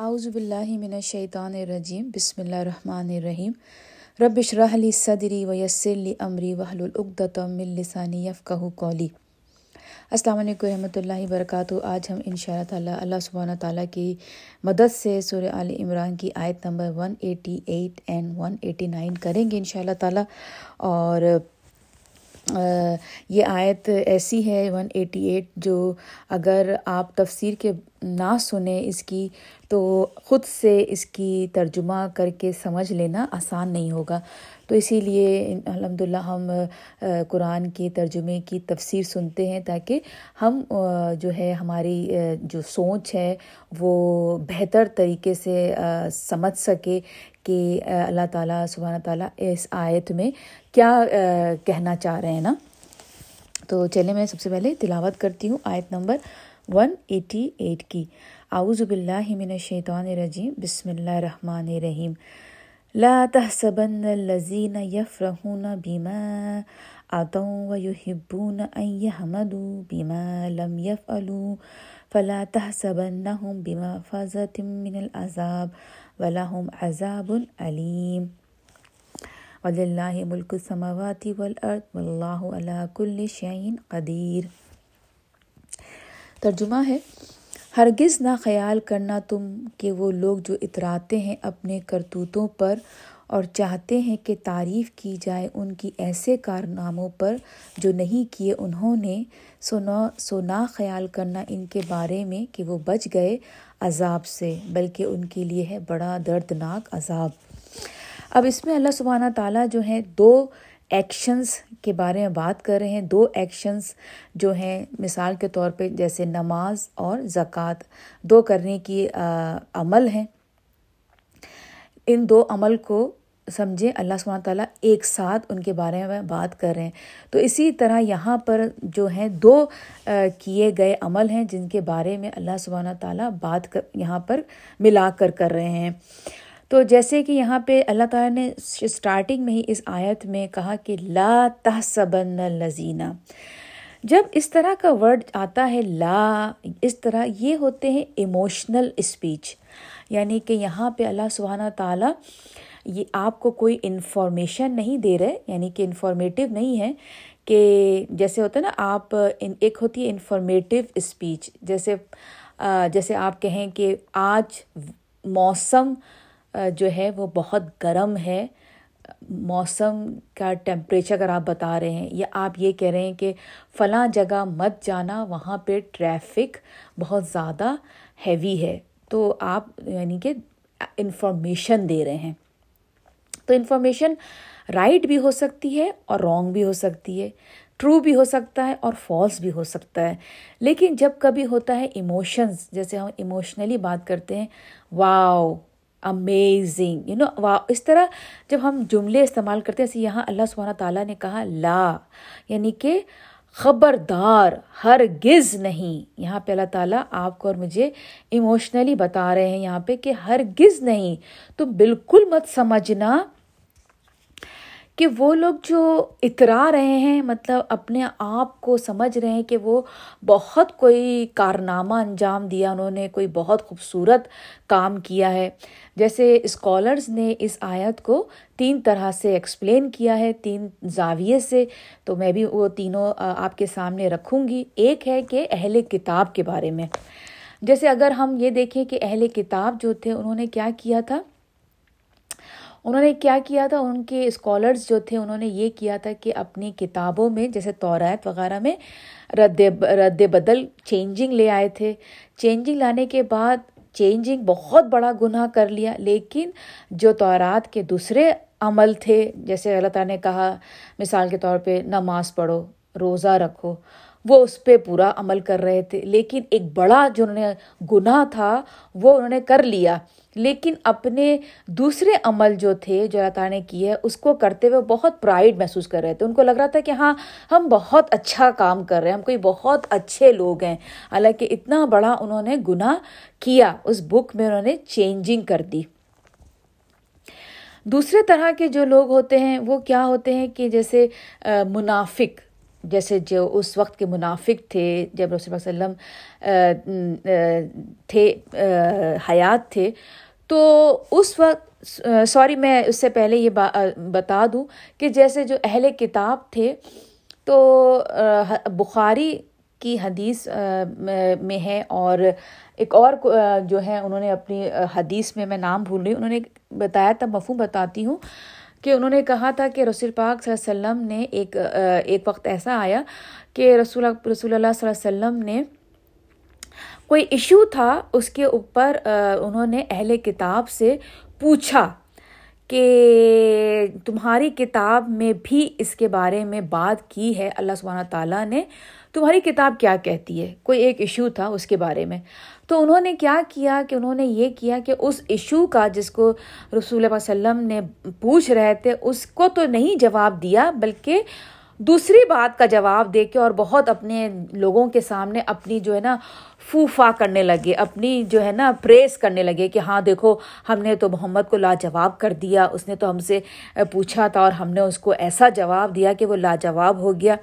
اعوذ باللہ من الشیطان الرجیم، بسم اللہ الرحمن الرحیم. ربش رحلی صدری و لی عمری وحل العقدۃ من لسانی یفقہ کولی السلام علیکم رحمۃ اللہ وبرکاتہ. آج ہم ان شاء اللہ تعالیٰ اللہ سبحانہ تعالیٰ کی مدد سے سورہ عال عمران کی آیت نمبر 188 اینڈ 189 کریں گے ان شاء اللہ تعالیٰ. اور یہ آیت ایسی ہے ون ایٹی ایٹ، جو اگر آپ تفسیر کے نہ سنیں اس کی، تو خود سے اس کی ترجمہ کر کے سمجھ لینا آسان نہیں ہوگا۔ تو اسی لیے الحمد للہ ہم قرآن کے ترجمے کی تفسیر سنتے ہیں تاکہ ہم جو ہے ہماری جو سوچ ہے وہ بہتر طریقے سے سمجھ سکے کہ اللہ تعالیٰ سبحانہ تعالیٰ اس آیت میں کیا کہنا چاہ رہے ہیں نا؟ تو چلے میں سب سے پہلے تلاوت کرتی ہوں آیت نمبر 188 کی۔ اعوذ باللہ من الشیطان الرجیم، بسم اللہ الرحمن الرحیم۔ لا تحسبن الذين يفرحون بما عطوا ويحبون أن يحمدوا بما لم يفعلوا فلا تحسبنهم بمفازة من العذاب۔ ولاحم عذاب علیم۔ ولّہ ملک السماوات والارض، واللہ علی کل شعین قدیر۔ ترجمہ ہے، ہرگز نہ خیال کرنا تم کہ وہ لوگ جو اتراتے ہیں اپنے کرتوتوں پر اور چاہتے ہیں کہ تعریف کی جائے ان کی ایسے کارناموں پر جو نہیں کیے انہوں نے سو نہ خیال کرنا ان کے بارے میں کہ وہ بچ گئے عذاب سے، بلکہ ان کے لیے ہے بڑا دردناک عذاب۔ اب اس میں اللہ سبحانہ تعالیٰ جو ہیں، دو ایکشنز کے بارے میں بات کر رہے ہیں۔ دو ایکشنز جو ہیں، مثال کے طور پہ جیسے نماز اور زکوٰۃ۔ دو کرنے کی عمل ہیں۔ ان دو عمل کو سمجھیں اللہ سبحانہ تعالیٰ ایک ساتھ ان کے بارے میں بات کر رہے ہیں۔ تو اسی طرح یہاں پر جو ہیں، دو کیے گئے عمل ہیں جن کے بارے میں اللہ سبحانہ تعالیٰ بات کر، یہاں پر ملا کر کر رہے ہیں۔ تو جیسے کہ یہاں پہ اللہ تعالیٰ نے اسٹارٹنگ میں ہی اس آیت میں کہا کہ لا تحسبن لذینہ جب اس طرح کا ورڈ آتا ہے، لا، اس طرح یہ ہوتے ہیں ایموشنل اسپیچ یعنی کہ یہاں پہ اللہ سبحانہ تعالیٰ یہ آپ کو کوئی انفارمیشن نہیں دے رہے یعنی کہ انفارمیٹیو نہیں ہے، کہ جیسے ہوتا ہے نا، آپ ایک ہوتی ہے انفارمیٹیو اسپیچ جیسے جیسے آپ کہیں کہ آج موسم جو ہے وہ بہت گرم ہے، موسم کا ٹیمپریچر اگر آپ بتا رہے ہیں، یا آپ یہ کہہ رہے ہیں کہ فلاں جگہ مت جانا، وہاں پہ ٹریفک بہت زیادہ ہیوی ہے، تو آپ یعنی کہ انفارمیشن دے رہے ہیں۔ تو انفارمیشن رائٹ بھی ہو سکتی ہے اور رانگ بھی ہو سکتی ہے ٹرو بھی ہو سکتا ہے اور فالس بھی ہو سکتا ہے۔ لیکن جب کبھی ہوتا ہے ایموشنز جیسے ہم ایموشنلی بات کرتے ہیں واؤ امیزنگ یو نو واؤ اس طرح جب ہم جملے استعمال کرتے ہیں ایسے یہاں اللہ سبحانہ تعالیٰ نے کہا، لا یعنی کہ خبردار، ہرگز نہیں۔ یہاں پہ اللہ تعالیٰ آپ کو اور مجھے ایموشنلی بتا رہے ہیں یہاں پہ کہ ہرگز نہیں۔ تو بالکل مت سمجھنا کہ وہ لوگ جو اترا رہے ہیں مطلب اپنے آپ کو سمجھ رہے ہیں کہ وہ بہت کوئی کارنامہ انجام دیا، انہوں نے کوئی بہت خوبصورت کام کیا ہے۔ جیسے اسکالرز نے اس آیت کو تین طرح سے ایکسپلین کیا ہے، تین زاویے سے۔ تو میں بھی وہ تینوں آپ کے سامنے رکھوں گی۔ ایک ہے کہ اہل کتاب کے بارے میں۔ جیسے اگر ہم یہ دیکھیں کہ اہل کتاب جو تھے، انہوں نے کیا کیا تھا؟ انہوں نے کیا کیا تھا؟ ان کے اسکالرز جو تھے، انہوں نے یہ کیا تھا کہ اپنی کتابوں میں، جیسے توریت وغیرہ میں، رد رد بدل چینجنگ لے آئے تھے۔ چینجنگ لانے کے بعد چینجنگ بہت بڑا گناہ کر لیا، لیکن جو تورات کے دوسرے عمل تھے، جیسے اللہ تعالیٰ نے کہا مثال کے طور پہ نماز پڑھو، روزہ رکھو وہ اس پہ پورا عمل کر رہے تھے۔ لیکن ایک بڑا جو انہوں نے گناہ تھا، وہ انہوں نے کر لیا۔ لیکن اپنے دوسرے عمل جو تھے، جو اللہ تعالیٰ نے کیے، اس کو کرتے ہوئے بہت پرائڈ محسوس کر رہے تھے۔ ان کو لگ رہا تھا کہ ہاں ہم بہت اچھا کام کر رہے ہیں، ہم کوئی بہت اچھے لوگ ہیں۔ حالانکہ اتنا بڑا انہوں نے گناہ کیا، اس بک میں انہوں نے چینجنگ کر دی۔ دوسرے طرح کے جو لوگ ہوتے ہیں، وہ کیا ہوتے ہیں کہ جیسے منافق۔ جیسے جو اس وقت کے منافق تھے، جب رسول اللہ علیہ وسلم تھے حیات تھے، تو اس وقت، سوری میں اس سے پہلے یہ بتا دوں کہ جیسے جو اہل کتاب تھے، تو بخاری کی حدیث میں ہے اور ایک اور جو ہے، انہوں نے اپنی حدیث میں میں نام بھول رہی ہوں انہوں نے بتایا تھا مفہوم بتاتی ہوں کہ انہوں نے کہا تھا کہ رسول پاک صلی اللہ علیہ وسلم نے ایک ایک وقت ایسا آیا کہ رسول رسول اللہ صلی اللہ علیہ وسلم نے کوئی ایشو تھا، اس کے اوپر انہوں نے اہل کتاب سے پوچھا کہ تمہاری کتاب میں بھی اس کے بارے میں بات کی ہے، اللہ سبحانہ تعالیٰ نے تمہاری کتاب کیا کہتی ہے؟ کوئی ایک ایشو تھا اس کے بارے میں۔ تو انہوں نے کیا کیا کہ انہوں نے یہ کیا کہ اس ایشو کا جس کو رسول اللہ علیہ وسلم نے پوچھ رہے تھے، اس کو تو نہیں جواب دیا، بلکہ دوسری بات کا جواب دے کے اور بہت اپنے لوگوں کے سامنے اپنی جو ہے نا فوفا کرنے لگے، اپنی جو ہے نا پریس کرنے لگے کہ ہاں دیکھو، ہم نے تو محمد کو لاجواب کر دیا، اس نے تو ہم سے پوچھا تھا اور ہم نے اس کو ایسا جواب دیا کہ وہ لاجواب ہو گیا۔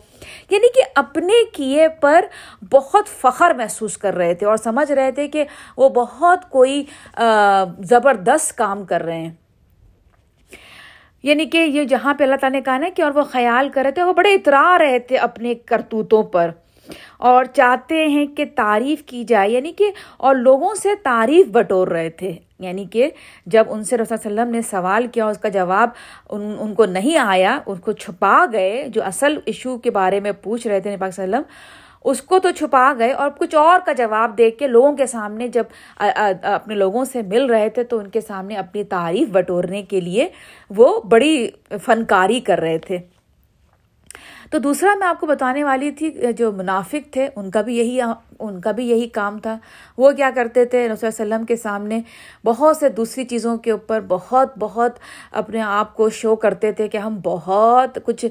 یعنی کہ اپنے کیے پر بہت فخر محسوس کر رہے تھے اور سمجھ رہے تھے کہ وہ بہت کوئی زبردست کام کر رہے ہیں۔ یعنی کہ یہ جہاں پہ اللہ تعالیٰ نے کہا نا کہ اور وہ خیال کر رہے تھے، وہ بڑے اترا رہے تھے اپنے کرتوتوں پر۔ اور چاہتے ہیں کہ تعریف کی جائے یعنی کہ اور لوگوں سے تعریف بٹور رہے تھے۔ یعنی کہ جب ان سے رسول وسلم نے سوال کیا، اس کا جواب ان ان کو نہیں آیا، ان کو چھپا گئے جو اصل ایشو کے بارے میں پوچھ رہے تھے پاک وسلم اس کو تو چھپا گئے اور کچھ اور کا جواب دے کے لوگوں کے سامنے جب اپنے لوگوں سے مل رہے تھے تو ان کے سامنے اپنی تعریف بٹورنے کے لیے وہ بڑی فنکاری کر رہے تھے۔ تو دوسرا میں آپ کو بتانے والی تھی، جو منافق تھے، ان کا بھی یہی، ان کا بھی یہی کام تھا۔ وہ کیا کرتے تھے؟ رسول وسلم کے سامنے بہت سے دوسری چیزوں کے اوپر بہت بہت اپنے آپ کو شو کرتے تھے کہ ہم بہت کچھ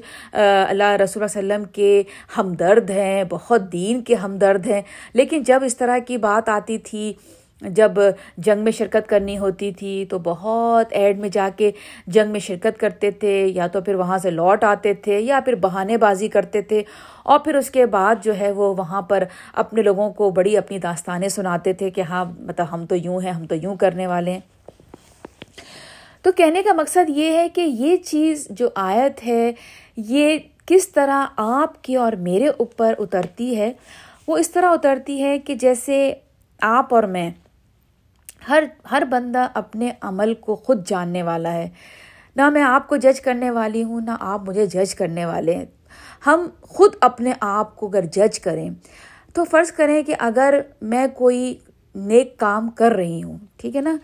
اللہ رسول وسلم کے ہمدرد ہیں، بہت دین کے ہمدرد ہیں۔ لیکن جب اس طرح کی بات آتی تھی جب جنگ میں شرکت کرنی ہوتی تھی تو بہت ایڈ میں جا کے جنگ میں شرکت کرتے تھے، یا تو پھر وہاں سے لوٹ آتے تھے، یا پھر بہانے بازی کرتے تھے۔ اور پھر اس کے بعد جو ہے وہ وہاں پر اپنے لوگوں کو بڑی اپنی داستانیں سناتے تھے کہ ہاں مطلب ہم تو یوں ہیں، ہم تو یوں کرنے والے ہیں۔ تو کہنے کا مقصد یہ ہے کہ یہ چیز جو آیت ہے، یہ کس طرح آپ کی اور میرے اوپر اترتی ہے؟ وہ اس طرح اترتی ہے کہ جیسے آپ اور میں ہر ہر بندہ اپنے عمل کو خود جاننے والا ہے۔ نہ میں آپ کو جج کرنے والی ہوں، نہ آپ مجھے جج کرنے والے ہیں۔ ہم خود اپنے آپ کو اگر جج کریں تو فرض کریں کہ اگر میں کوئی نیک کام کر رہی ہوں، ٹھیک ہے نا؟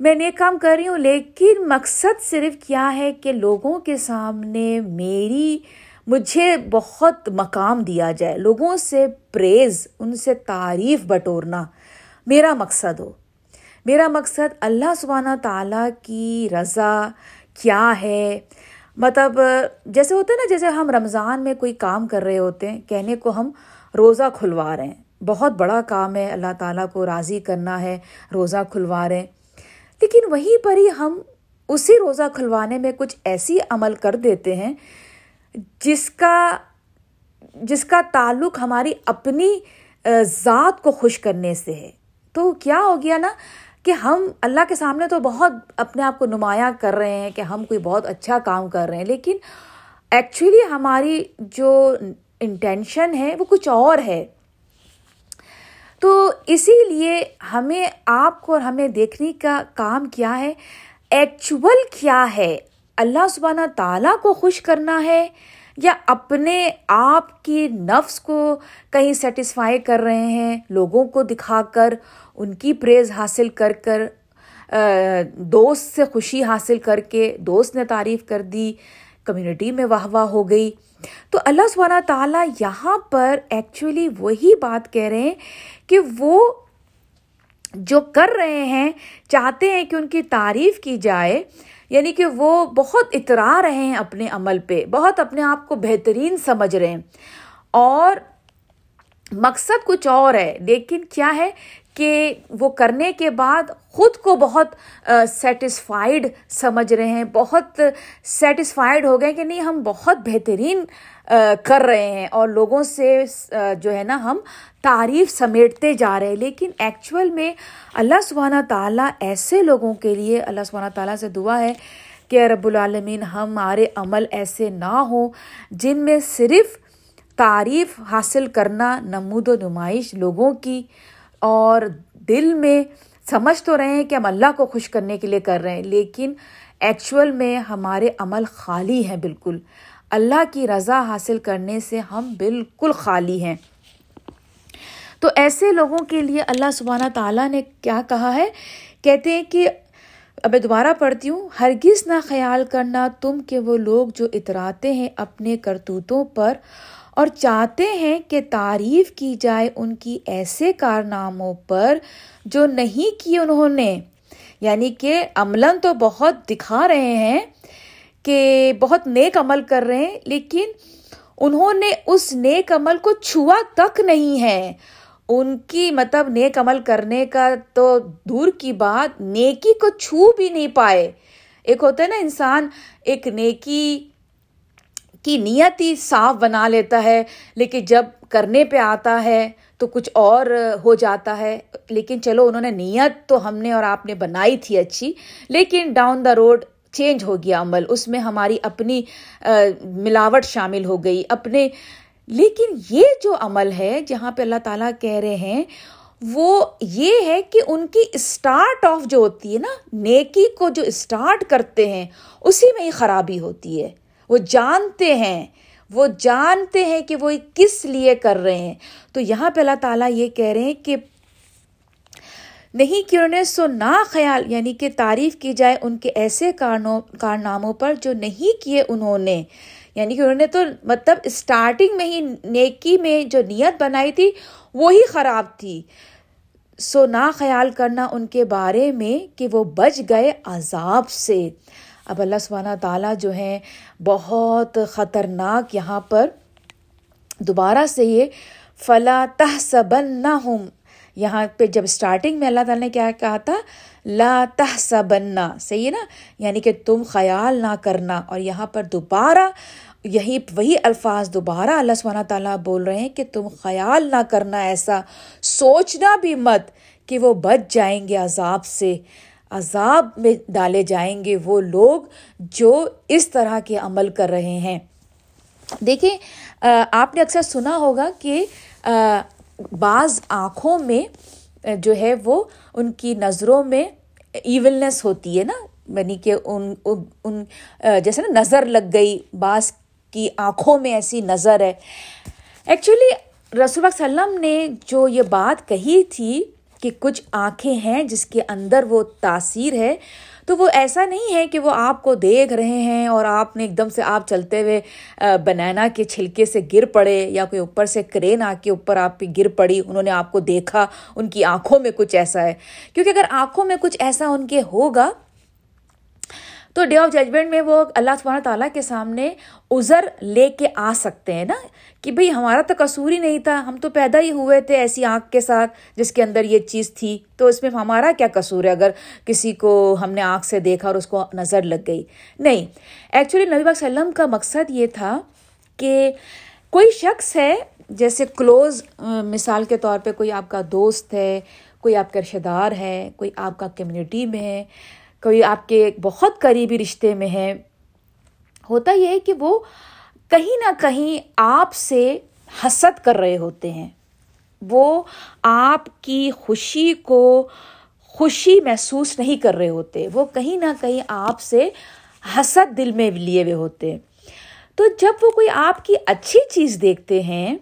میں نیک کام کر رہی ہوں، لیکن مقصد صرف کیا ہے کہ لوگوں کے سامنے میری، مجھے بہت مقام دیا جائے۔ لوگوں سے پریز ان سے تعریف بٹورنا میرا مقصد ہو۔ میرا مقصد اللہ سبحانہ تعالیٰ کی رضا کیا ہے؟ مطلب جیسے ہوتا ہے نا، جیسے ہم رمضان میں کوئی کام کر رہے ہوتے ہیں، کہنے کو ہم روزہ کھلوا رہے ہیں۔ بہت بڑا کام ہے، اللہ تعالیٰ کو راضی کرنا ہے، روزہ کھلوا رہے ہیں۔ لیکن وہیں پر ہی ہم اسی روزہ کھلوانے میں کچھ ایسی عمل کر دیتے ہیں، جس کا جس کا تعلق ہماری اپنی ذات کو خوش کرنے سے ہے۔ تو کیا ہو گیا نا کہ ہم اللہ کے سامنے تو بہت اپنے آپ کو نمایاں کر رہے ہیں کہ ہم کوئی بہت اچھا کام کر رہے ہیں، لیکن ایکچولی ہماری جو انٹینشن ہے وہ کچھ اور ہے۔ تو اسی لیے ہمیں آپ کو اور ہمیں دیکھنے کا کام کیا ہے ایکچول کیا ہے؟ اللہ سبحانہ تعالیٰ کو خوش کرنا ہے۔ یا اپنے آپ کی نفس کو کہیں سیٹسفائی کر رہے ہیں، لوگوں کو دکھا کر، ان کی پریز حاصل کر کر دوست سے خوشی حاصل کر کے دوست نے تعریف کر دی کمیونٹی میں واہ واہ ہو گئی۔ تو اللہ سبحانہ تعالیٰ یہاں پر ایکچولی وہی بات کہہ رہے ہیں کہ وہ جو کر رہے ہیں، چاہتے ہیں کہ ان کی تعریف کی جائے۔ یعنی کہ وہ بہت اترا رہے ہیں اپنے عمل پہ، بہت اپنے آپ کو بہترین سمجھ رہے ہیں۔ اور مقصد کچھ اور ہے، لیکن کیا ہے کہ وہ کرنے کے بعد خود کو بہت سیٹسفائیڈ سمجھ رہے ہیں، بہت سیٹسفائیڈ ہو گئے کہ نہیں ہم بہت بہترین کر رہے ہیں اور لوگوں سے جو ہے نا ہم تعریف سمیٹتے جا رہے ہیں۔ لیکن ایکچوئل میں اللہ سبحانہ تعالیٰ ایسے لوگوں کے لیے اللہ سبحانہ تعالیٰ سے دعا ہے کہ رب العالمین ہمارے عمل ایسے نہ ہوں جن میں صرف تعریف حاصل کرنا نمود و نمائش لوگوں کی اور دل میں سمجھ تو رہے ہیں کہ ہم اللہ کو خوش کرنے کے لیے کر رہے ہیں، لیکن ایکچوئل میں ہمارے عمل خالی ہیں بالکل۔ اللہ کی رضا حاصل کرنے سے ہم بالکل خالی ہیں۔ تو ایسے لوگوں کے لیے اللہ سبحانہ تعالیٰ نے کیا کہا ہے؟ کہتے ہیں کہ، اب میں دوبارہ پڑھتی ہوں، ہرگز نہ خیال کرنا تم کہ وہ لوگ جو اتراتے ہیں اپنے کرتوتوں پر اور چاہتے ہیں کہ تعریف کی جائے ان کی ایسے کارناموں پر جو نہیں کی انہوں نے۔ یعنی کہ عملاً تو بہت دکھا رہے ہیں کہ بہت نیک عمل کر رہے ہیں، لیکن انہوں نے اس نیک عمل کو چھوا تک نہیں ہے۔ ان کی مطلب نیک عمل کرنے کا تو دور کی بات، نیکی کو چھو بھی نہیں پائے۔ ایک ہوتا ہے نا انسان، ایک نیکی کی نیت ہی صاف بنا لیتا ہے، لیکن جب کرنے پہ آتا ہے تو کچھ اور ہو جاتا ہے۔ لیکن چلو، انہوں نے نیت تو ہم نے اور آپ نے بنائی تھی اچھی، لیکن ڈاؤن دا روڈ چینج ہو گیا عمل۔ اس میں ہماری اپنی ملاوٹ شامل ہو گئی۔ اپنے، لیکن یہ جو عمل ہے، جہاں پہ اللہ تعالیٰ کہہ رہے ہیں، وہ یہ ہے کہ ان کی اسٹارٹ آف جو ہوتی ہے نا، نیکی کو جو اسٹارٹ کرتے ہیں، اسی میں ہی خرابی ہوتی ہے۔ وہ جانتے ہیں، وہ جانتے ہیں کہ وہ کس لیے کر رہے ہیں۔ تو یہاں پہ اللہ تعالیٰ یہ کہہ رہے ہیں کہ نہیں کہ انہوں نے سو نا خیال یعنی کہ تعریف کی جائے ان کے ایسے کارناموں پر جو نہیں کیے انہوں نے۔ یعنی کہ انہوں نے تو مطلب اسٹارٹنگ میں ہی نیکی میں جو نیت بنائی تھی، وہی خراب تھی۔ سو نہ خیال کرنا ان کے بارے میں کہ وہ بچ گئے عذاب سے۔ اب اللہ سبحانہ تعالیٰ جو ہیں بہت خطرناک یہاں پر دوبارہ سے یہ فلا تہ سبن نہ ہوں یہاں پہ جب اسٹارٹنگ میں اللہ تعالیٰ نے کیا کہا تھا؟ لا تہ سبنا صحیح ہے نا؟ یعنی کہ تم خیال نہ کرنا۔ اور یہاں پر دوبارہ یہی وہی الفاظ دوبارہ اللہ سبحانہ تعالیٰ بول رہے ہیں کہ تم خیال نہ کرنا ایسا۔ سوچنا بھی مت کہ وہ بچ جائیں گے عذاب سے۔ عذاب میں ڈالے جائیں گے وہ لوگ جو اس طرح کے عمل کر رہے ہیں۔ دیکھیں آپ نے اکثر سنا ہوگا کہ بعض آنکھوں میں جو ہے وہ ان کی نظروں میں ایولنس ہوتی ہے نا۔ یعنی کہ ان ان جیسے نا نظر لگ گئی، بعض کی آنکھوں میں ایسی نظر ہے۔ ایکچولی رسول وسلم نے جو یہ بات کہی تھی کہ کچھ آنکھیں ہیں جس کے اندر وہ تاثیر ہے، تو وہ ایسا نہیں ہے کہ وہ آپ کو دیکھ رہے ہیں اور آپ نے ایک دم سے آپ چلتے ہوئے بنانا کے چھلکے سے گر پڑے یا کوئی اوپر سے کرین آ کے اوپر آپ پہ گر پڑی، انہوں نے آپ کو دیکھا، ان کی آنکھوں میں کچھ ایسا ہے۔ کیونکہ اگر آنکھوں میں کچھ ایسا ان کے ہوگا تو ڈے آف ججمنٹ میں وہ اللہ سبحانہ تعالیٰ کے سامنے عذر لے کے آ سکتے ہیں نا کہ بھئی ہمارا تو قصور ہی نہیں تھا، ہم تو پیدا ہی ہوئے تھے ایسی آنکھ کے ساتھ جس کے اندر یہ چیز تھی۔ تو اس میں ہمارا کیا قصور ہے اگر کسی کو ہم نے آنکھ سے دیکھا اور اس کو نظر لگ گئی؟ نہیں۔ ایکچولی نبی علیہ وسلم کا مقصد یہ تھا کہ کوئی شخص ہے، جیسے کلوز مثال کے طور پہ کوئی آپ کا دوست ہے، کوئی آپ کا رشتہ دار ہے، کوئی آپ کا کمیونٹی میں ہے کوئی آپ کے بہت قریبی رشتے میں ہے ہوتا یہ ہے کہ وہ کہیں نہ کہیں آپ سے حسد کر رہے ہوتے ہیں۔ وہ آپ کی خوشی کو خوشی محسوس نہیں کر رہے ہوتے، وہ کہیں نہ کہیں آپ سے حسد دل میں لیے ہوئے ہوتے۔ تو جب وہ کوئی آپ کی اچھی چیز دیکھتے ہیں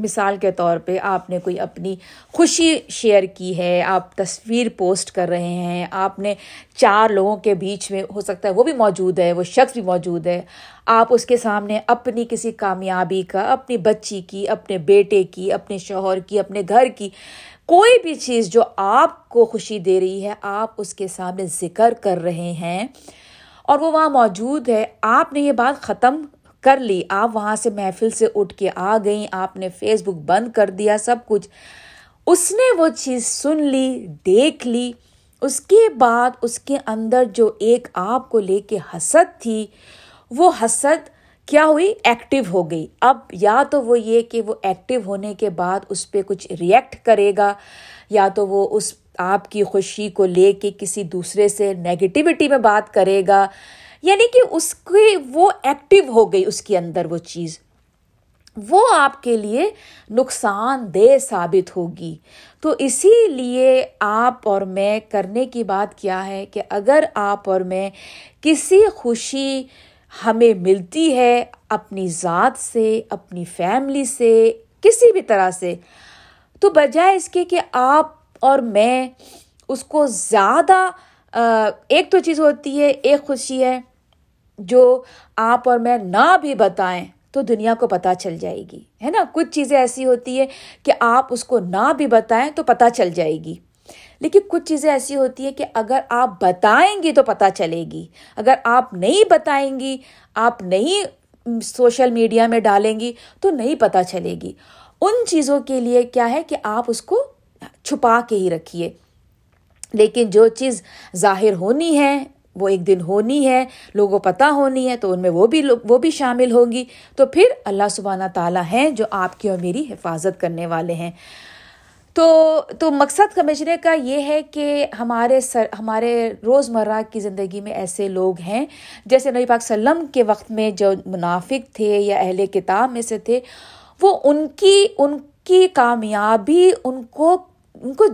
مثال کے طور پہ آپ نے کوئی اپنی خوشی شیئر کی ہے، آپ تصویر پوسٹ کر رہے ہیں، آپ نے چار لوگوں کے بیچ میں، ہو سکتا ہے وہ بھی موجود ہے، وہ شخص بھی موجود ہے، آپ اس کے سامنے اپنی کسی کامیابی کا، اپنی بچی کی، اپنے بیٹے کی، اپنے شوہر کی، اپنے گھر کی کوئی بھی چیز جو آپ کو خوشی دے رہی ہے، آپ اس کے سامنے ذکر کر رہے ہیں اور وہ وہاں موجود ہے، آپ نے یہ بات ختم کر لی۔ آپ وہاں سے محفل سے اٹھ کے آ گئیں۔ آپ نے فیس بک بند کر دیا سب کچھ۔ اس نے وہ چیز سن لی، دیکھ لی۔ اس کے بعد اس کے اندر جو ایک آپ کو لے کے حسد تھی، وہ حسد کیا ہوئی؟ ایکٹیو ہو گئی۔ اب یا تو وہ یہ کہ وہ ایکٹیو ہونے کے بعد اس پہ کچھ ریئیکٹ کرے گا، یا تو وہ اس آپ کی خوشی کو لے کے کسی دوسرے سے نگیٹیوٹی میں بات کرے گا۔ یعنی کہ اس کی وہ ایکٹیو ہو گئی، اس کے اندر وہ چیز۔ وہ آپ کے لیے نقصان دہ ثابت ہوگی۔ تو اسی لیے آپ اور میں کرنے کی بات کیا ہے کہ اگر آپ اور میں کسی خوشی ہمیں ملتی ہے اپنی ذات سے، اپنی فیملی سے، کسی بھی طرح سے، تو بجائے اس کے کہ آپ اور میں اس کو زیادہ ایک تو چیز ہوتی ہے، ایک خوشی ہے۔ جو آپ اور میں نہ بھی بتائیں تو دنیا کو پتہ چل جائے گی، ہے نا؟ کچھ چیزیں ایسی ہوتی ہے کہ آپ اس کو نہ بھی بتائیں تو پتہ چل جائے گی۔ لیکن کچھ چیزیں ایسی ہوتی ہیں کہ اگر آپ بتائیں گی تو پتہ چلے گی۔ اگر آپ نہیں بتائیں گی، آپ نہیں سوشل میڈیا میں ڈالیں گی تو نہیں پتہ چلے گی۔ ان چیزوں کے لیے کیا ہے کہ آپ اس کو چھپا کے ہی رکھیے۔ لیکن جو چیز ظاہر ہونی ہے وہ ایک دن ہونی ہے، لوگوں پتہ ہونی ہے، تو ان میں وہ بھی وہ بھی شامل ہوں گی تو پھر اللہ سبحانہ تعالیٰ ہیں جو آپ کی اور میری حفاظت کرنے والے ہیں۔ تو تو مقصد سمجھنے کا یہ ہے کہ ہمارے سر، ہمارے روز مرہ کی زندگی میں ایسے لوگ ہیں۔ جیسے نبی پاک وسلم کے وقت میں جو منافق تھے یا اہل کتاب میں سے تھے، وہ ان کی ان کی کامیابی، ان کو ان کو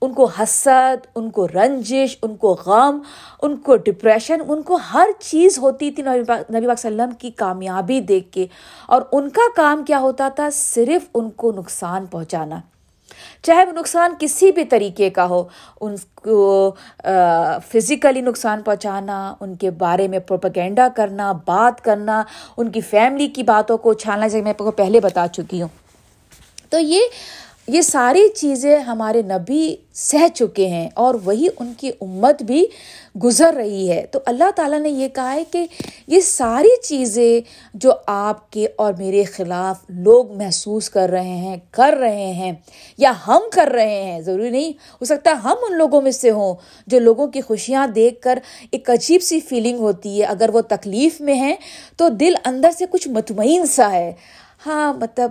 ان کو حسد، ان کو رنجش، ان کو غم، ان کو ڈپریشن ان کو ہر چیز ہوتی تھی نبی پاک وسلم کی کامیابی دیکھ کے۔ اور ان کا کام کیا ہوتا تھا؟ صرف ان کو نقصان پہنچانا۔ چاہے وہ نقصان کسی بھی طریقے کا ہو، ان کو فزیکلی نقصان پہنچانا، ان کے بارے میں پروپگینڈا کرنا، بات کرنا، ان کی فیملی کی باتوں کو چھالنا جیسے میں آپ کو پہلے بتا چکی ہوں۔ تو یہ یہ ساری چیزیں ہمارے نبی سہ چکے ہیں اور وہی ان کی امت بھی گزر رہی ہے۔ تو اللہ تعالیٰ نے یہ کہا ہے کہ یہ ساری چیزیں جو آپ کے اور میرے خلاف لوگ محسوس کر رہے ہیں، کر رہے ہیں یا ہم کر رہے ہیں، ضروری نہیں، ہو سکتا ہم ان لوگوں میں سے ہوں جو لوگوں کی خوشیاں دیکھ کر ایک عجیب سی فیلنگ ہوتی ہے۔ اگر وہ تکلیف میں ہیں تو دل اندر سے کچھ مطمئن سا ہے۔ ہاں مطلب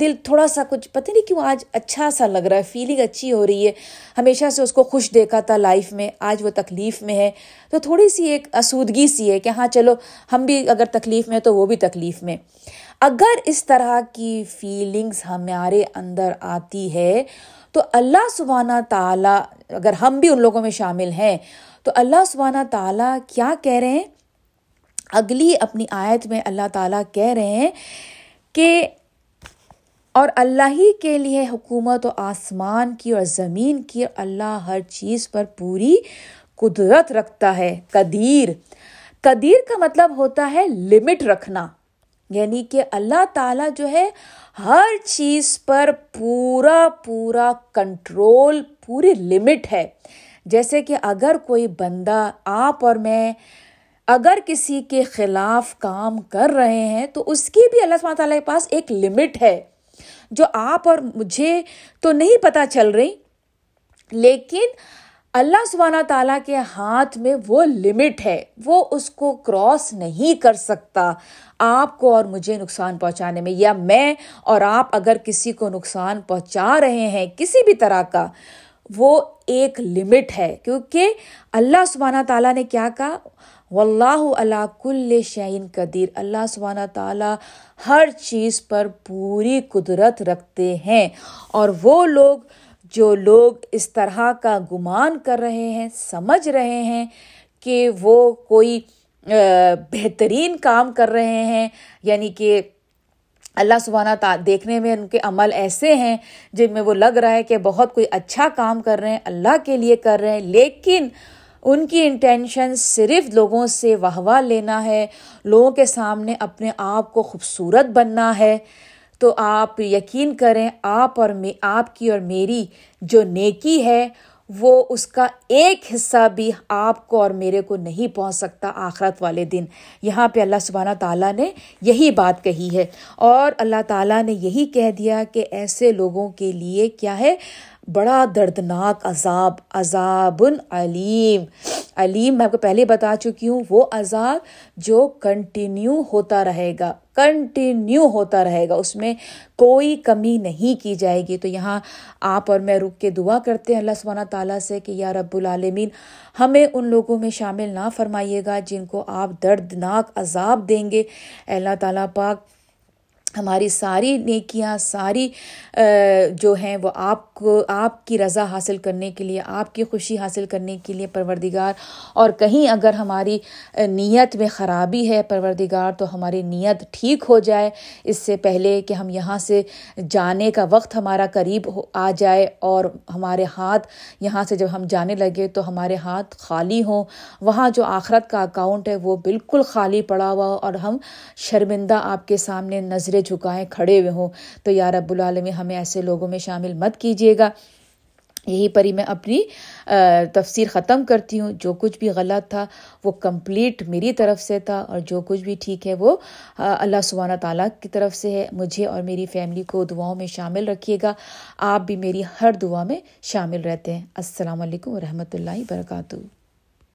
دل تھوڑا سا کچھ، پتہ نہیں کیوں آج اچھا سا لگ رہا ہے فیلنگ اچھی ہو رہی ہے۔ ہمیشہ سے اس کو خوش دیکھا تھا لائف میں، آج وہ تکلیف میں ہے۔ تو تھوڑی سی ایک اسودگی سی ہے کہ ہاں چلو، ہم بھی اگر تکلیف میں تو وہ بھی تکلیف میں۔ اگر اس طرح کی فیلنگس ہمارے اندر آتی ہے، تو اللہ سبحانہ تعالیٰ، اگر ہم بھی ان لوگوں میں شامل ہیں، تو اللہ سبحانہ تعالیٰ کیا کہہ رہے ہیں؟ اگلی اپنی آیت میں اللہ تعالیٰ کہہ رہے ہیں کہ اور اللہ ہی کے لیے حکومت و آسمان کی اور زمین کی، اللہ ہر چیز پر پوری قدرت رکھتا ہے، قدیر۔ قدیر کا مطلب ہوتا ہے لمٹ رکھنا۔ یعنی کہ اللہ تعالیٰ جو ہے ہر چیز پر پورا پورا کنٹرول پوری لمٹ ہے۔ جیسے کہ اگر کوئی بندہ، آپ اور میں اگر کسی کے خلاف کام کر رہے ہیں تو اس کی بھی اللہ تعالیٰ کے پاس ایک لمٹ ہے۔ جو آپ اور مجھے تو نہیں پتہ چل رہی، لیکن اللہ سبحانہ تعالیٰ کے ہاتھ میں وہ لمٹ ہے، وہ اس کو کراس نہیں کر سکتا آپ کو اور مجھے نقصان پہنچانے میں، یا میں اور آپ اگر کسی کو نقصان پہنچا رہے ہیں کسی بھی طرح کا، وہ ایک لمٹ ہے۔ کیونکہ اللہ سبحانہ تعالیٰ نے کیا کہا؟ واللہ اللہ کل شعین قدیر۔ اللہ سبحانہ تعالیٰ ہر چیز پر پوری قدرت رکھتے ہیں۔ اور وہ لوگ جو لوگ اس طرح کا گمان کر رہے ہیں، سمجھ رہے ہیں کہ وہ کوئی بہترین کام کر رہے ہیں یعنی کہ اللہ سبحانہ تا، دیکھنے میں ان کے عمل ایسے ہیں جن میں وہ لگ رہا ہے کہ بہت کوئی اچھا کام کر رہے ہیں، اللہ کے لیے کر رہے ہیں، لیکن ان کی انٹینشن صرف لوگوں سے واہ واہ لینا ہے، لوگوں کے سامنے اپنے آپ کو خوبصورت بننا ہے۔ تو آپ یقین کریں، آپ اور آپ کی اور میری جو نیکی ہے، وہ اس کا ایک حصہ بھی آپ کو اور میرے کو نہیں پہنچ سکتا آخرت والے دن۔ یہاں پہ اللہ سبحانہ تعالیٰ نے یہی بات کہی ہے۔ اور اللہ تعالیٰ نے یہی کہہ دیا کہ ایسے لوگوں کے لیے کیا ہے؟ بڑا دردناک عذاب عذاب علیم علیم، میں آپ کو پہلے بتا چکی ہوں، وہ عذاب جو کنٹینیو ہوتا رہے گا کنٹینیو ہوتا رہے گا، اس میں کوئی کمی نہیں کی جائے گی۔ تو یہاں آپ اور میں رک کے دعا کرتے ہیں اللہ سبحانہ تعالیٰ سے کہ یا رب العالمین، ہمیں ان لوگوں میں شامل نہ فرمائیے گا جن کو آپ دردناک عذاب دیں گے۔ اللہ تعالیٰ پاک ہماری ساری نیکیاں، ساری جو ہیں وہ آپ کو، آپ کی رضا حاصل کرنے کے لیے، آپ کی خوشی حاصل کرنے کے لیے پروردگار۔ اور کہیں اگر ہماری نیت میں خرابی ہے پروردگار، تو ہماری نیت ٹھیک ہو جائے۔ اس سے پہلے کہ ہم یہاں سے جانے کا وقت ہمارا قریب آ جائے اور ہمارے ہاتھ، یہاں سے جب ہم جانے لگے تو ہمارے ہاتھ خالی ہوں۔ وہاں جو آخرت کا اکاؤنٹ ہے وہ بالکل خالی پڑا ہوا اور ہم شرمندہ آپ کے سامنے نظریں جھکائیں کھڑے ہوئے ہوں۔ تو یا رب العالمین، ہمیں ایسے لوگوں میں شامل مت کیجیے گا۔ یہی پری میں اپنی تفسیر ختم کرتی ہوں۔ جو کچھ بھی غلط تھا، وہ کمپلیٹ میری طرف سے تھا۔ اور جو کچھ بھی ٹھیک ہے، وہ اللہ سبحانہ تعالیٰ کی طرف سے ہے۔ مجھے اور میری فیملی کو دعاؤں میں شامل رکھیے گا۔ آپ بھی میری ہر دعا میں شامل رہتے ہیں۔ السلام علیکم ورحمۃ اللہ وبرکاتہ۔